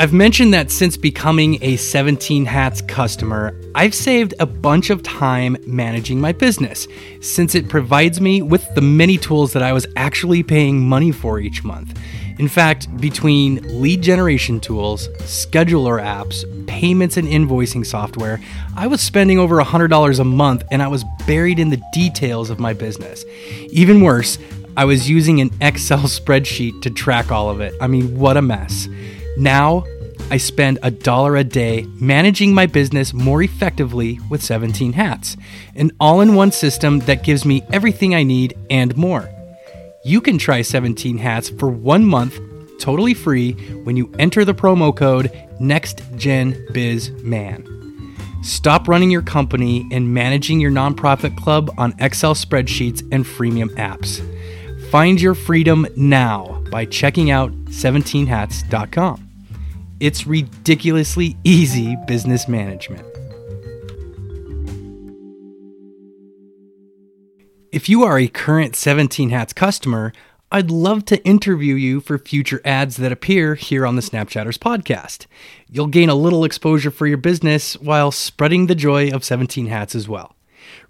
I've mentioned that since becoming a 17 Hats customer, I've saved a bunch of time managing my business, since it provides me with the many tools that I was actually paying money for each month. In fact, between lead generation tools, scheduler apps, payments, and invoicing software, I was spending over $100 a month and I was buried in the details of my business. Even worse, I was using an Excel spreadsheet to track all of it. I mean, what a mess. Now, I spend a dollar a day managing my business more effectively with 17 Hats, an all in one system that gives me everything I need and more. You can try 17 Hats for one month totally free when you enter the promo code NextGenBizMan. Stop running your company and managing your nonprofit club on Excel spreadsheets and freemium apps. Find your freedom now by checking out 17hats.com. It's ridiculously easy business management. If you are a current 17 Hats customer, I'd love to interview you for future ads that appear here on the Snapchatters podcast. You'll gain a little exposure for your business while spreading the joy of 17 Hats as well.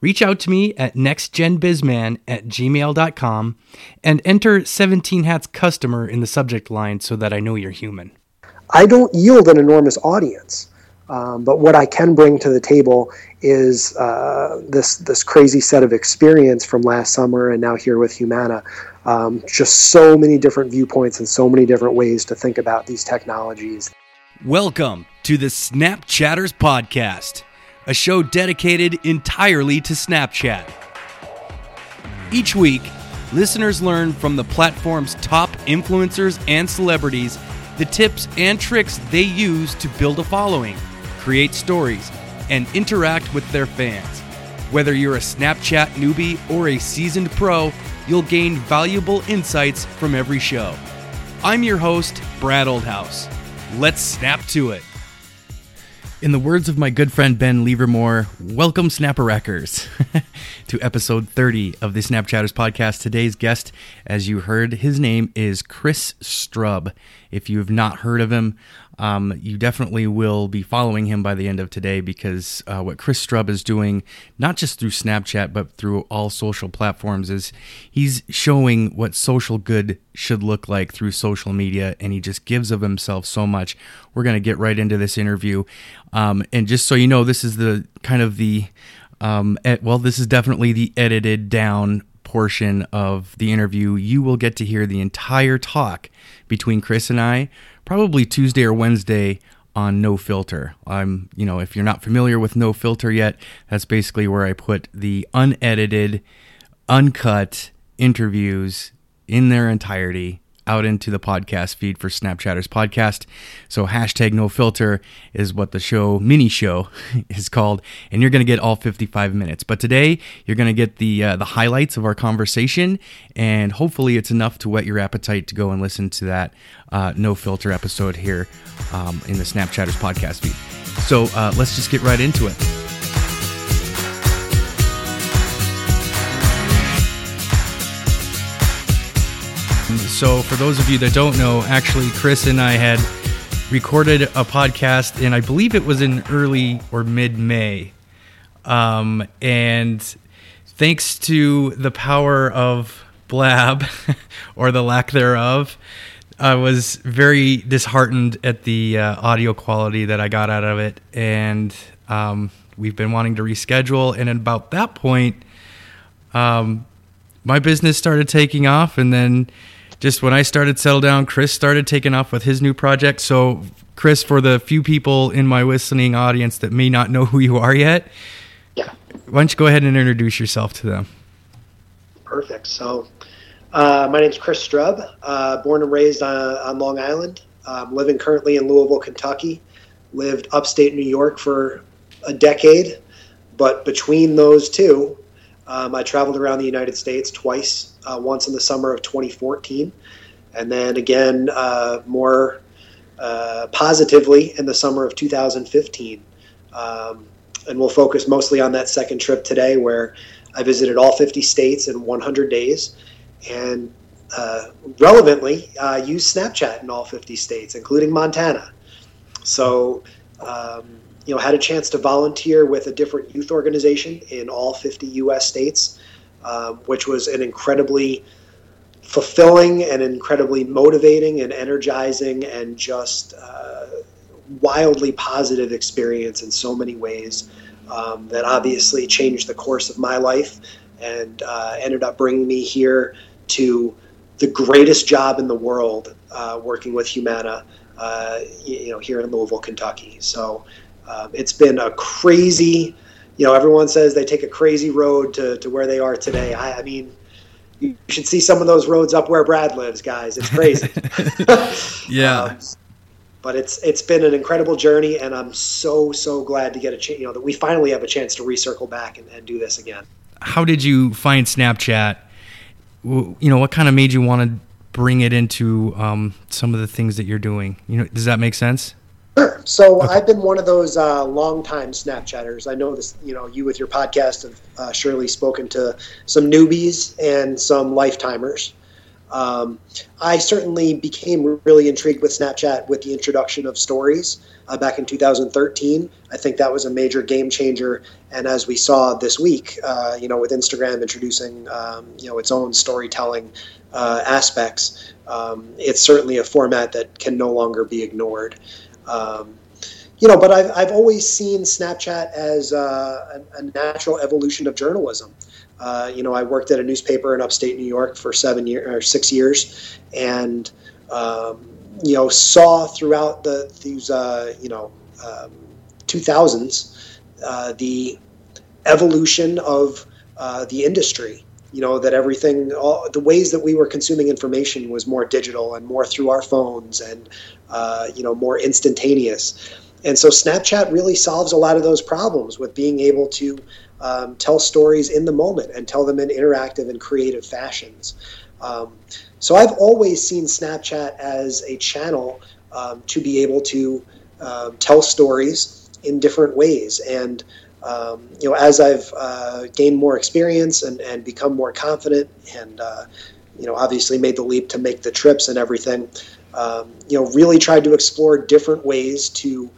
Reach out to me at nextgenbizman at gmail.com and enter 17 Hats customer in the subject line so that I know you're human. I don't yield an enormous audience. Um, but what I can bring to the table is uh, this this crazy set of experience from last summer and now here with Humana. Um, just so many different viewpoints and so many different ways to think about these technologies. Welcome to the Snapchatters Podcast, a show dedicated entirely to Snapchat. Each week, listeners learn from the platform's top influencers and celebrities the tips and tricks they use to build a following, create stories, and interact with their fans. Whether you're a Snapchat newbie or a seasoned pro, you'll gain valuable insights from every show. I'm your host, Brad Oldhouse. Let's snap to it. In the words of my good friend Ben Livermore, welcome Snapperackers to episode 30 of the Snapchatters podcast. Today's guest, as you heard, his name is Chris Strub. If you have not heard of him, um, you definitely will be following him by the end of today because uh, what Chris Strub is doing, not just through Snapchat, but through all social platforms, is he's showing what social good should look like through social media, and he just gives of himself so much. We're going to get right into this interview. Um, and just so you know, this is the kind of the, um, well, this is definitely the edited down portion of the interview. You will get to hear the entire talk between Chris and I probably Tuesday or Wednesday on No Filter. I'm, you know, if you're not familiar with No Filter yet, that's basically where I put the unedited, uncut interviews in their entirety out into the podcast feed for Snapchatters podcast. So hashtag no filter is what the show mini show is called, and you're going to get all 55 minutes. But today you're going to get the uh, the highlights of our conversation, and hopefully it's enough to whet your appetite to go and listen to that uh, no filter episode here um, in the Snapchatters podcast feed. So uh, let's just get right into it. So, for those of you that don't know, actually, Chris and I had recorded a podcast, and I believe it was in early or mid May. Um, and thanks to the power of Blab, or the lack thereof, I was very disheartened at the uh, audio quality that I got out of it. And um, we've been wanting to reschedule. And at about that point, um, my business started taking off, and then just when I started settle down, Chris started taking off with his new project. So, Chris, for the few people in my listening audience that may not know who you are yet, yeah, why don't you go ahead and introduce yourself to them? Perfect. So, uh, my is Chris Strub, uh, born and raised on, on Long Island. Living currently in Louisville, Kentucky. Lived upstate New York for a decade, but between those two, um, I traveled around the United States twice, uh, once in the summer of 2014, and then again uh, more uh, positively in the summer of 2015. Um, and we'll focus mostly on that second trip today, where I visited all 50 states in 100 days, and uh, relevantly uh, used Snapchat in all 50 states, including Montana. So, um, you know, had a chance to volunteer with a different youth organization in all 50 U.S. states, um, which was an incredibly fulfilling and incredibly motivating and energizing and just uh, wildly positive experience in so many ways um, that obviously changed the course of my life and uh, ended up bringing me here to the greatest job in the world uh, working with Humana, uh, you know, here in Louisville, Kentucky. So um, it's been a crazy, you know, everyone says they take a crazy road to, to where they are today. I, I mean, you should see some of those roads up where Brad lives, guys. It's crazy. yeah. Um, but it's it's been an incredible journey, and I'm so so glad to get a chance. You know that we finally have a chance to recircle back and, and do this again. How did you find Snapchat? You know, what kind of made you want to bring it into um, some of the things that you're doing? You know, does that make sense? Sure. So okay. I've been one of those uh, long-time Snapchatters. I know this. You know, you with your podcast have uh, surely spoken to some newbies and some lifetimers. Um, I certainly became really intrigued with Snapchat with the introduction of stories uh, back in 2013. I think that was a major game changer. And as we saw this week, uh, you know, with Instagram introducing, um, you know, its own storytelling uh, aspects, um, it's certainly a format that can no longer be ignored. Um, you know, but I've, I've always seen Snapchat as uh, a, a natural evolution of journalism. Uh, you know, I worked at a newspaper in upstate New York for seven years or six years, and um, you know saw throughout the these uh, you know um, 2000s uh, the evolution of uh, the industry. You know that everything, all, the ways that we were consuming information was more digital and more through our phones, and uh, you know more instantaneous. And so Snapchat really solves a lot of those problems with being able to um, tell stories in the moment and tell them in interactive and creative fashions. Um, so I've always seen Snapchat as a channel um, to be able to um, tell stories in different ways. And um, you know, as I've uh, gained more experience and, and become more confident, and uh, you know, obviously made the leap to make the trips and everything, um, you know, really tried to explore different ways to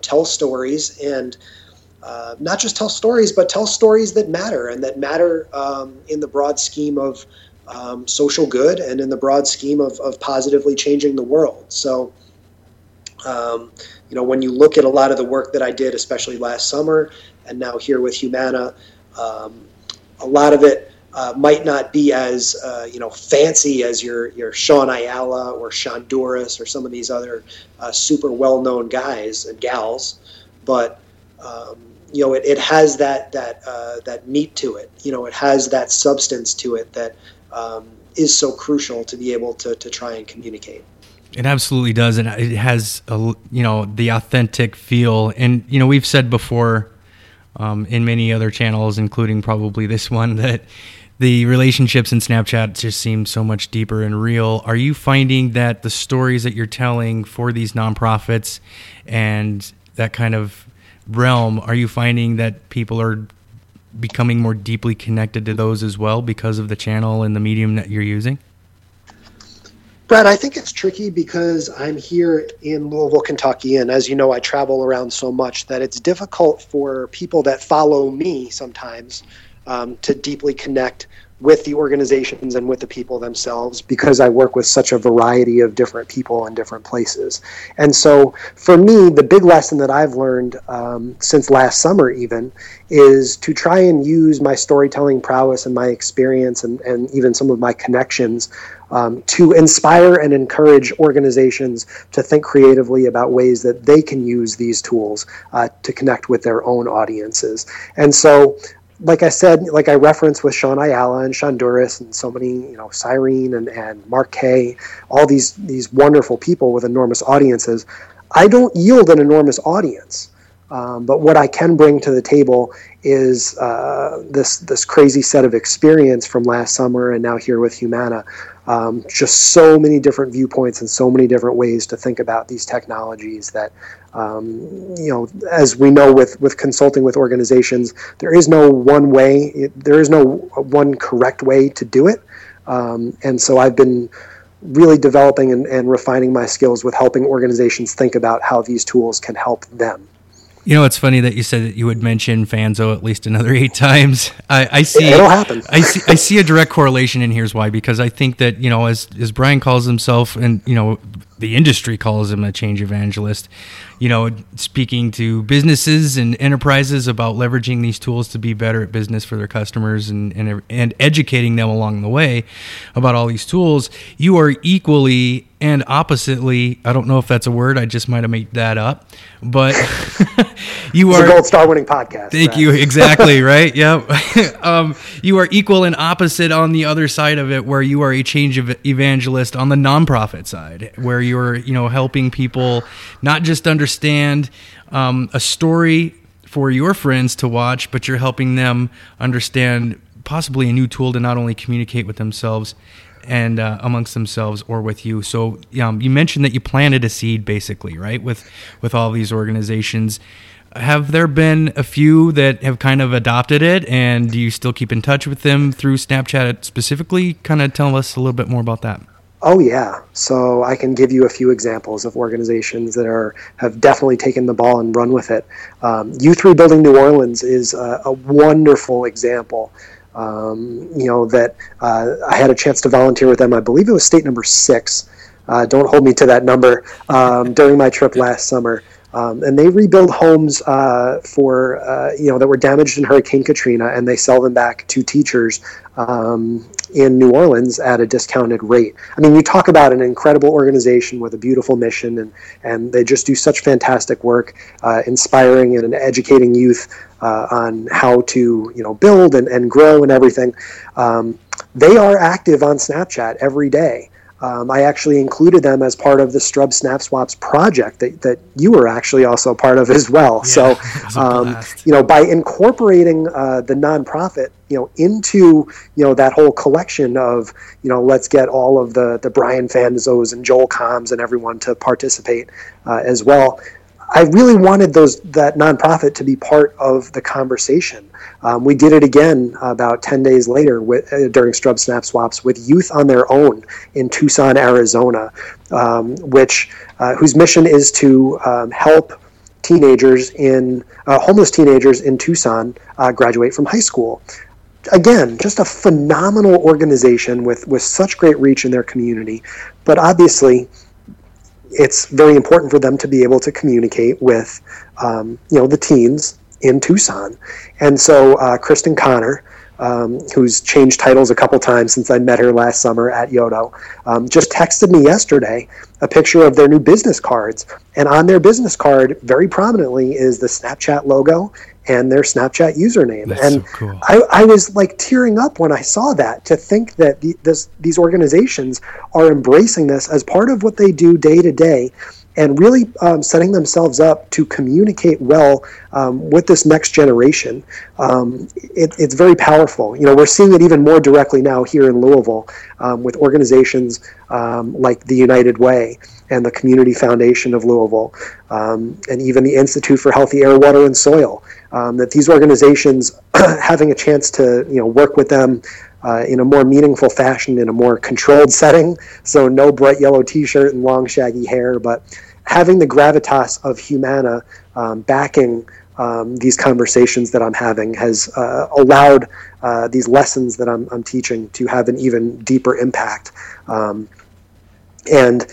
tell stories and uh, not just tell stories, but tell stories that matter and that matter um, in the broad scheme of um, social good and in the broad scheme of, of positively changing the world. So, um, you know, when you look at a lot of the work that I did, especially last summer and now here with Humana, um, a lot of it uh, might not be as uh, you know fancy as your your Sean Ayala or Sean Shonduras or some of these other uh, super well known guys and gals, but um, you know, it, it has that that uh, that meat to it. You know, it has that substance to it that um, is so crucial to be able to to try and communicate. It absolutely does, and it has a you know the authentic feel. And you know, we've said before um, in many other channels, including probably this one, that the relationships in Snapchat just seem so much deeper and real. Are you finding that the stories that you're telling for these nonprofits and that kind of realm, are you finding that people are becoming more deeply connected to those as well because of the channel and the medium that you're using? Brad, I think it's tricky because I'm here in Louisville, Kentucky, and as you know, I travel around so much that it's difficult for people that follow me sometimes um, to deeply connect with the organizations and with the people themselves because I work with such a variety of different people in different places. And so, for me, the big lesson that I've learned um, since last summer, even, is to try and use my storytelling prowess and my experience and, and even some of my connections um, to inspire and encourage organizations to think creatively about ways that they can use these tools uh, to connect with their own audiences. And so like I said, like I referenced with Sean Ayala and Shonduras and so many, you know, Cyrene and, and Mark Kaye, all these these wonderful people with enormous audiences. I don't yield an enormous audience, um, but what I can bring to the table is uh, this this crazy set of experience from last summer and now here with Humana. Um, just so many different viewpoints and so many different ways to think about these technologies that um, you know, as we know with, with consulting with organizations, there is no one way, there is no one correct way to do it. Um, and so I've been really developing and, and refining my skills with helping organizations think about how these tools can help them. You know, it's funny that you said that you would mention Fanzo at least another eight times. I, I see it'll happen. I see I see a direct correlation, and here's why: because I think that you know, as as Brian calls himself, and you know, the industry calls him a change evangelist. You know, speaking to businesses and enterprises about leveraging these tools to be better at business for their customers and, and, and educating them along the way about all these tools. You are equally and oppositely, I don't know if that's a word, I just might have made that up, but you it's are a gold star winning podcast. Thank right? you. Exactly. right. Yep. um, you are equal and opposite on the other side of it, where you are a change evangelist on the nonprofit side, where you're, you know, helping people not just understand um, a story for your friends to watch, but you're helping them understand possibly a new tool to not only communicate with themselves and uh, amongst themselves or with you. So um, you mentioned that you planted a seed, basically, right, with with all these organizations. Have there been a few that have kind of adopted it, and do you still keep in touch with them through Snapchat specifically? Kind of tell us a little bit more about that. Oh yeah, so I can give you a few examples of organizations that are have definitely taken the ball and run with it. Um, Youth Rebuilding New Orleans is a, a wonderful example um, you know that uh, I had a chance to volunteer with them. I believe it was state number six. Uh, don't hold me to that number. Um, during my trip last summer, um, and they rebuild homes uh, for uh, you know that were damaged in Hurricane Katrina, and they sell them back to teachers um, in New Orleans at a discounted rate. I mean, you talk about an incredible organization with a beautiful mission, and and they just do such fantastic work, uh, inspiring and educating youth uh, on how to you know build and, and grow and everything. Um, they are active on Snapchat every day. Um, I actually included them as part of the Strub Snap Swaps project that, that you were actually also part of as well. Yeah, so, um, you know, by incorporating uh, the nonprofit, you know, into you know that whole collection of you know, let's get all of the the Brian Fanzos and Joel Comms and everyone to participate uh, as well. I really wanted those that nonprofit to be part of the conversation. Um, we did it again about 10 days later with, uh, during Strub Snap Swaps with Youth on Their Own in Tucson, Arizona, um, which uh, whose mission is to um, help teenagers in uh, homeless teenagers in Tucson uh, graduate from high school. Again, just a phenomenal organization with with such great reach in their community, but obviously it's very important for them to be able to communicate with um, you know the teens in Tucson. And so uh, Kristen Connor, um, who's changed titles a couple times since I met her last summer at YOTO, um, just texted me yesterday a picture of their new business cards. And on their business card, very prominently, is the Snapchat logo and their Snapchat username. That's and so cool. I, I, was like tearing up when I saw that to think that the, this, these organizations are embracing this as part of what they do day to day and really um, setting themselves up to communicate well um, with this next generation. Um, it, it's very powerful. You know, we're seeing it even more directly now here in Louisville um, with organizations um, like the United Way and the Community Foundation of Louisville, um, and even the Institute for Healthy Air, Water, and Soil. that these organizations having a chance to you know work with them uh, in a more meaningful fashion in a more controlled setting. So no bright yellow T-shirt and long shaggy hair, but having the gravitas of Humana um, backing um, these conversations that I'm having has uh, allowed uh, these lessons that I'm, I'm, teaching to have an even deeper impact. Um, and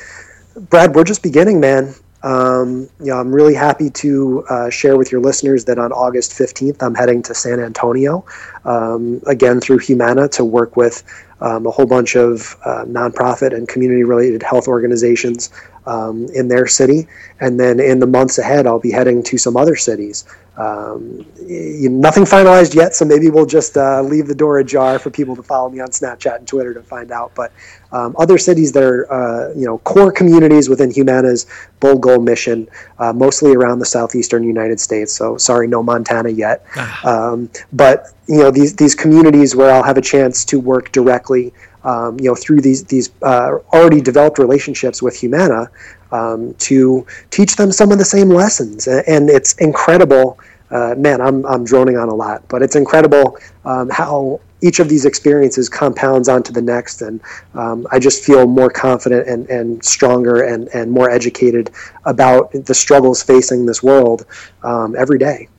Brad, we're just beginning, man. Um, you know, I'm really happy to uh, share with your listeners that on August 15th, I'm heading to San Antonio, um, again through Humana, to work with um, a whole bunch of uh, nonprofit and community related health organizations um, in their city. And then in the months ahead, I'll be heading to some other cities. Um, you, nothing finalized yet, so maybe we'll just uh, leave the door ajar for people to follow me on Snapchat and Twitter to find out. But um, other cities that are, uh, you know, core communities within Humana's Bold Goal mission, uh, mostly around the southeastern United States. So sorry, no Montana yet. Ah. Um, but you know, these these communities where I'll have a chance to work directly um, you know, through these these uh, already developed relationships with Humana um, to teach them some of the same lessons. And it's incredible. Uh, man, I'm I'm droning on a lot, but it's incredible um, how each of these experiences compounds onto the next, and um, I just feel more confident and, and stronger and, and more educated about the struggles facing this world um, every day.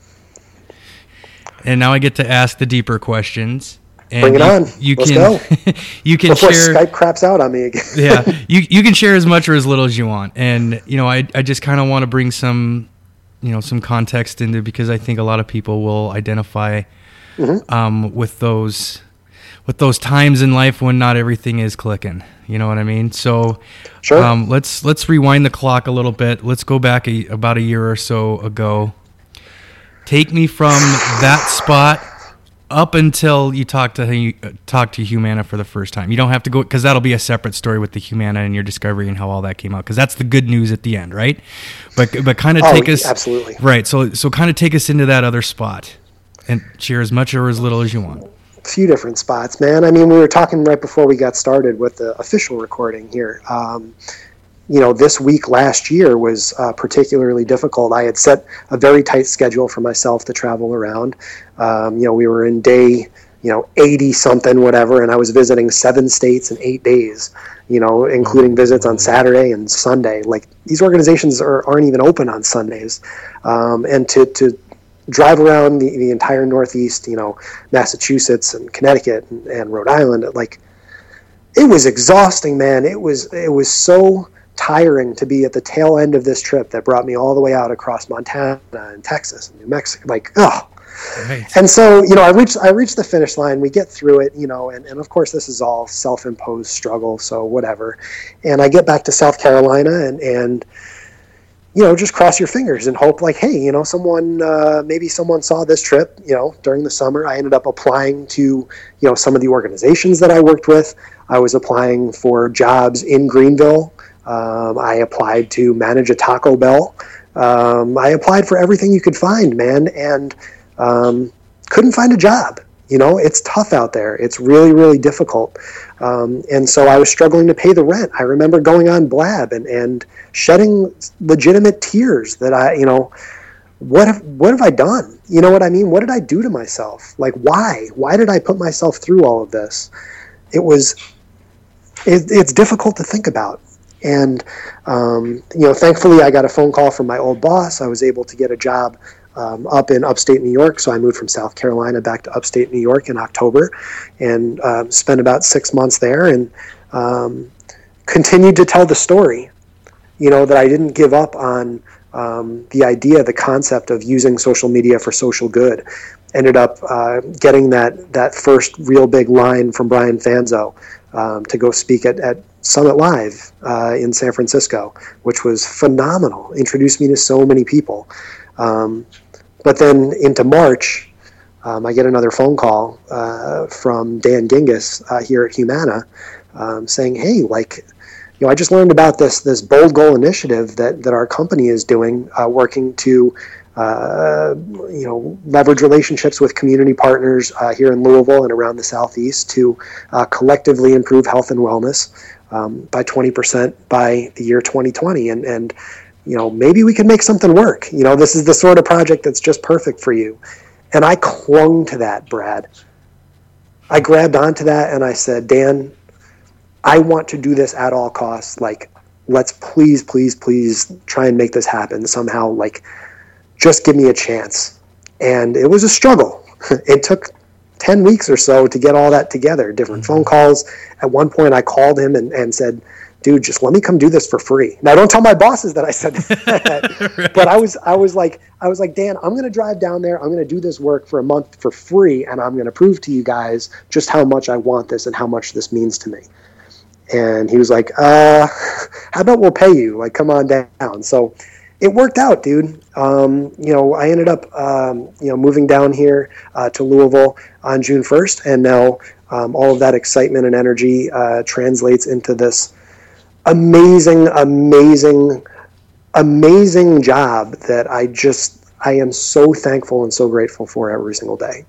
And now I get to ask the deeper questions. And Bring it you, on. You Let's can go. you can Before share Skype craps out on me again. yeah, you you can share as much or as little as you want, and you know I I just kind of want to bring some you know some context into because I think a lot of people will identify Mm-hmm. um, with those with those times in life when not everything is clicking. You know what I mean? So Sure. um, let's let's rewind the clock a little bit. Let's go back a, about a year or so ago. Take me from that spot up until you talk to uh, talk to Humana for the first time. You don't have to go because that'll be a separate story with the Humana and your discovery and how all that came out. Because that's the good news at the end, right? But but kind of Oh, take us absolutely. right. So so kind of take us into that other spot and share as much or as little as you want. a few different spots, man. I mean, we were talking right before we got started with the official recording here. Um, you know, this week last year was uh, particularly difficult. I had set a very tight schedule for myself to travel around. Um, you know, we were in day, you know, 80 something, whatever, and I was visiting seven states in eight days, you know, including visits on Saturday and Sunday. Like, these organizations are, aren't even open on Sundays. Um, and to, to drive around the, the entire Northeast, you know, Massachusetts and Connecticut and, and Rhode Island, like, it was exhausting, man. It was it was so tiring to be at the tail end of this trip that brought me all the way out across Montana and Texas and New Mexico. Like, oh. Right. And so, you know, I reached I reached the finish line. We get through it, you know, and, and of course this is all self-imposed struggle, so whatever. And I get back to South Carolina and and you know, just cross your fingers and hope like, hey, you know, someone uh, maybe someone saw this trip, you know, during the summer. I ended up applying to, you know, some of the organizations that I worked with. I was applying for jobs in Greenville. Um, I applied to manage a Taco Bell. Um, I applied for everything you could find, man, and um, couldn't find a job. You know, it's tough out there. It's really, really difficult. Um, and so I was struggling to pay the rent. I remember going on Blab and, and shedding legitimate tears that I, you know, what have, what have I done? You know what I mean? What did I do to myself? Like, why? Why did I put myself through all of this? It was, it, it's difficult to think about. And, um, you know, thankfully I got a phone call from my old boss. I was able to get a job um, up in upstate New York. So I moved from South Carolina back to upstate New York in October and um, spent about six months there and um, continued to tell the story. You know, that I didn't give up on um, the idea, the concept of using social media for social good. Ended up uh, getting that, that first real big line from Brian Fanzo um, to go speak at, at Summit Live uh, in San Francisco, which was phenomenal. Introduced me to so many people. Um, but then into March, um, I get another phone call uh, from Dan Gingiss uh, here at Humana um, saying, "Hey, like, you know, I just learned about this this bold goal initiative that that our company is doing, uh, working to." Uh, you know, leverage relationships with community partners uh, here in Louisville and around the southeast to uh, collectively improve health and wellness um, by 20% by the year 2020. And, and you know, maybe we can make something work. You know, this is the sort of project that's just perfect for you. And I clung to that, Brad. I grabbed onto that and I said, Dan, I want to do this at all costs. Like, let's please, please, please try and make this happen somehow. Like, just give me a chance. And it was a struggle. it took 10 weeks or so to get all that together, different phone calls. At one point, I called him and, and said, dude, just let me come do this for free. Now, don't tell my bosses that I said that. right. But I was, I was like, I was like, Dan, I'm going to drive down there. I'm going to do this work for a month for free, and I'm going to prove to you guys just how much I want this and how much this means to me. And he was like, uh, how about we'll pay you? Like, come on down. So it worked out, dude. Um, you know, I ended up, um, you know, moving down here uh, to Louisville on June 1st, and now um, all of that excitement and energy uh, translates into this amazing, amazing, amazing job that I just I am so thankful and so grateful for every single day.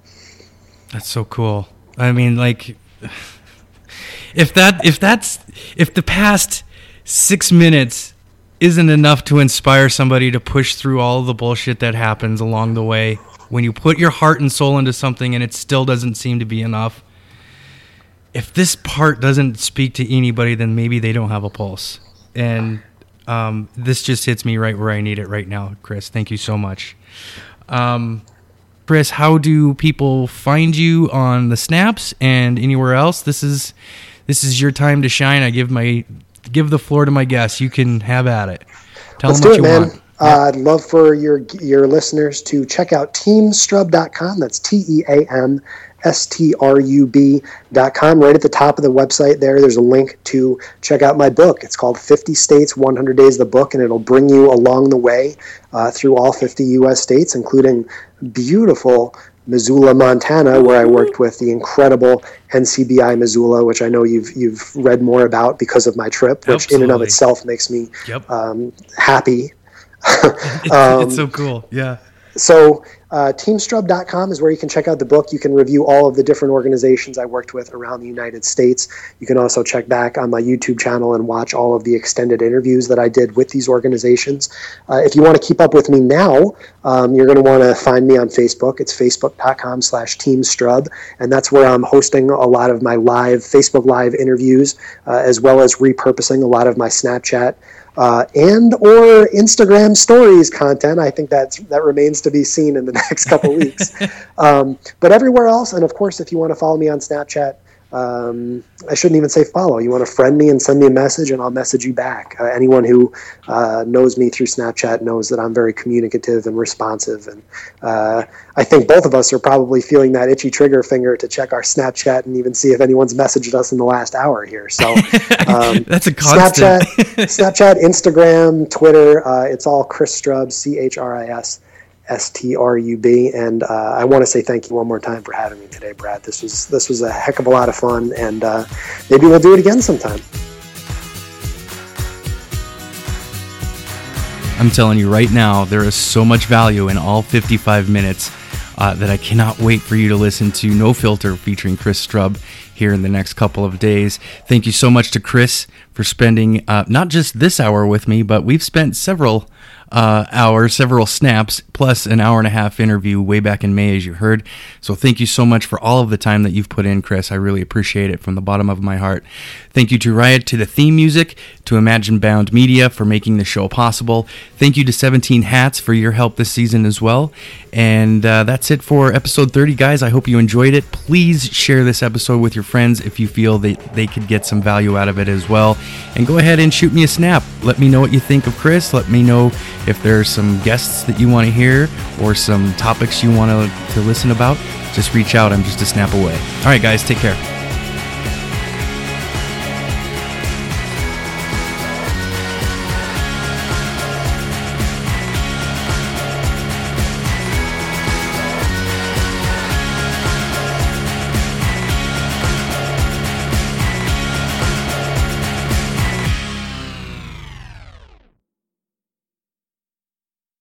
That's so cool. I mean, like, if that if that's if the past six minutes isn't enough to inspire somebody to push through all the bullshit that happens along the way when you put your heart and soul into something and it still doesn't seem to be enough if this part doesn't speak to anybody, then maybe they don't have a pulse. And um, this just hits me right where I need it right now, Chris. Thank you so much. Um, Chris, how do people find you on the snaps and anywhere else? This is this is your time to shine. I give my give the floor to my guests. You can have at it. Tell Let's them what it, you man. want. Uh, I'd love for your your listeners to check out teamstrub.com. That's T E A M strub.com. Right at the top of the website there, there's a link to check out my book. It's called 50 States, 100 Days, the book, and it'll bring you along the way uh, through all 50 U.S. states, including beautiful Missoula, Montana, where I worked with the incredible NCBI Missoula, which I know you've you've read more about because of my trip, which Absolutely. in and of itself makes me yep. um, happy. um, it's so cool, yeah. So uh, teamstrub.com is where you can check out the book. You can review all of the different organizations I worked with around the United States. You can also check back on my YouTube channel and watch all of the extended interviews that I did with these organizations. Uh, if you want to keep up with me now, um, you're going to want to find me on Facebook. It's facebook.com slash teamstrub, and that's where I'm hosting a lot of my live Facebook Live interviews, uh, as well as repurposing a lot of my Snapchat uh, and or Instagram stories content. I think that's that remains to be seen in the next couple weeks. Um, but everywhere else, and of course, if you want to follow me on Snapchat, um, I shouldn't even say follow. You want to friend me and send me a message, and I'll message you back. Uh, anyone who uh, knows me through Snapchat knows that I'm very communicative and responsive. And uh, I think both of us are probably feeling that itchy trigger finger to check our Snapchat and even see if anyone's messaged us in the last hour here. So um, that's a constant. Snapchat, Snapchat, Instagram, Twitter. Uh, it's all Chris Strub, C H R I S S T R U B. And uh, I want to say thank you one more time for having me today, Brad. This was this was a heck of a lot of fun, and uh, maybe we'll do it again sometime. I'm telling you right now, there is so much value in all 55 minutes uh, that I cannot wait for you to listen to No Filter featuring Chris Strub here in the next couple of days. Thank you so much to Chris for spending uh, not just this hour with me, but we've spent several uh, hours, several snaps, plus an hour and a half interview way back in May, as you heard. So thank you so much for all of the time that you've put in, Chris. I really appreciate it from the bottom of my heart. Thank you to Riot to the theme music, to Imagine Bound Media for making the show possible. Thank you to 17 Hats for your help this season as well. And uh, that's it for episode 30, guys. I hope you enjoyed it. Please share this episode with your friends if you feel that they could get some value out of it as well. And go ahead and shoot me a snap. Let me know what you think of Chris. Let me know if there's some guests that you want to hear or some topics you want to, to listen about. Just reach out. I'm just a snap away. All right, guys, take care.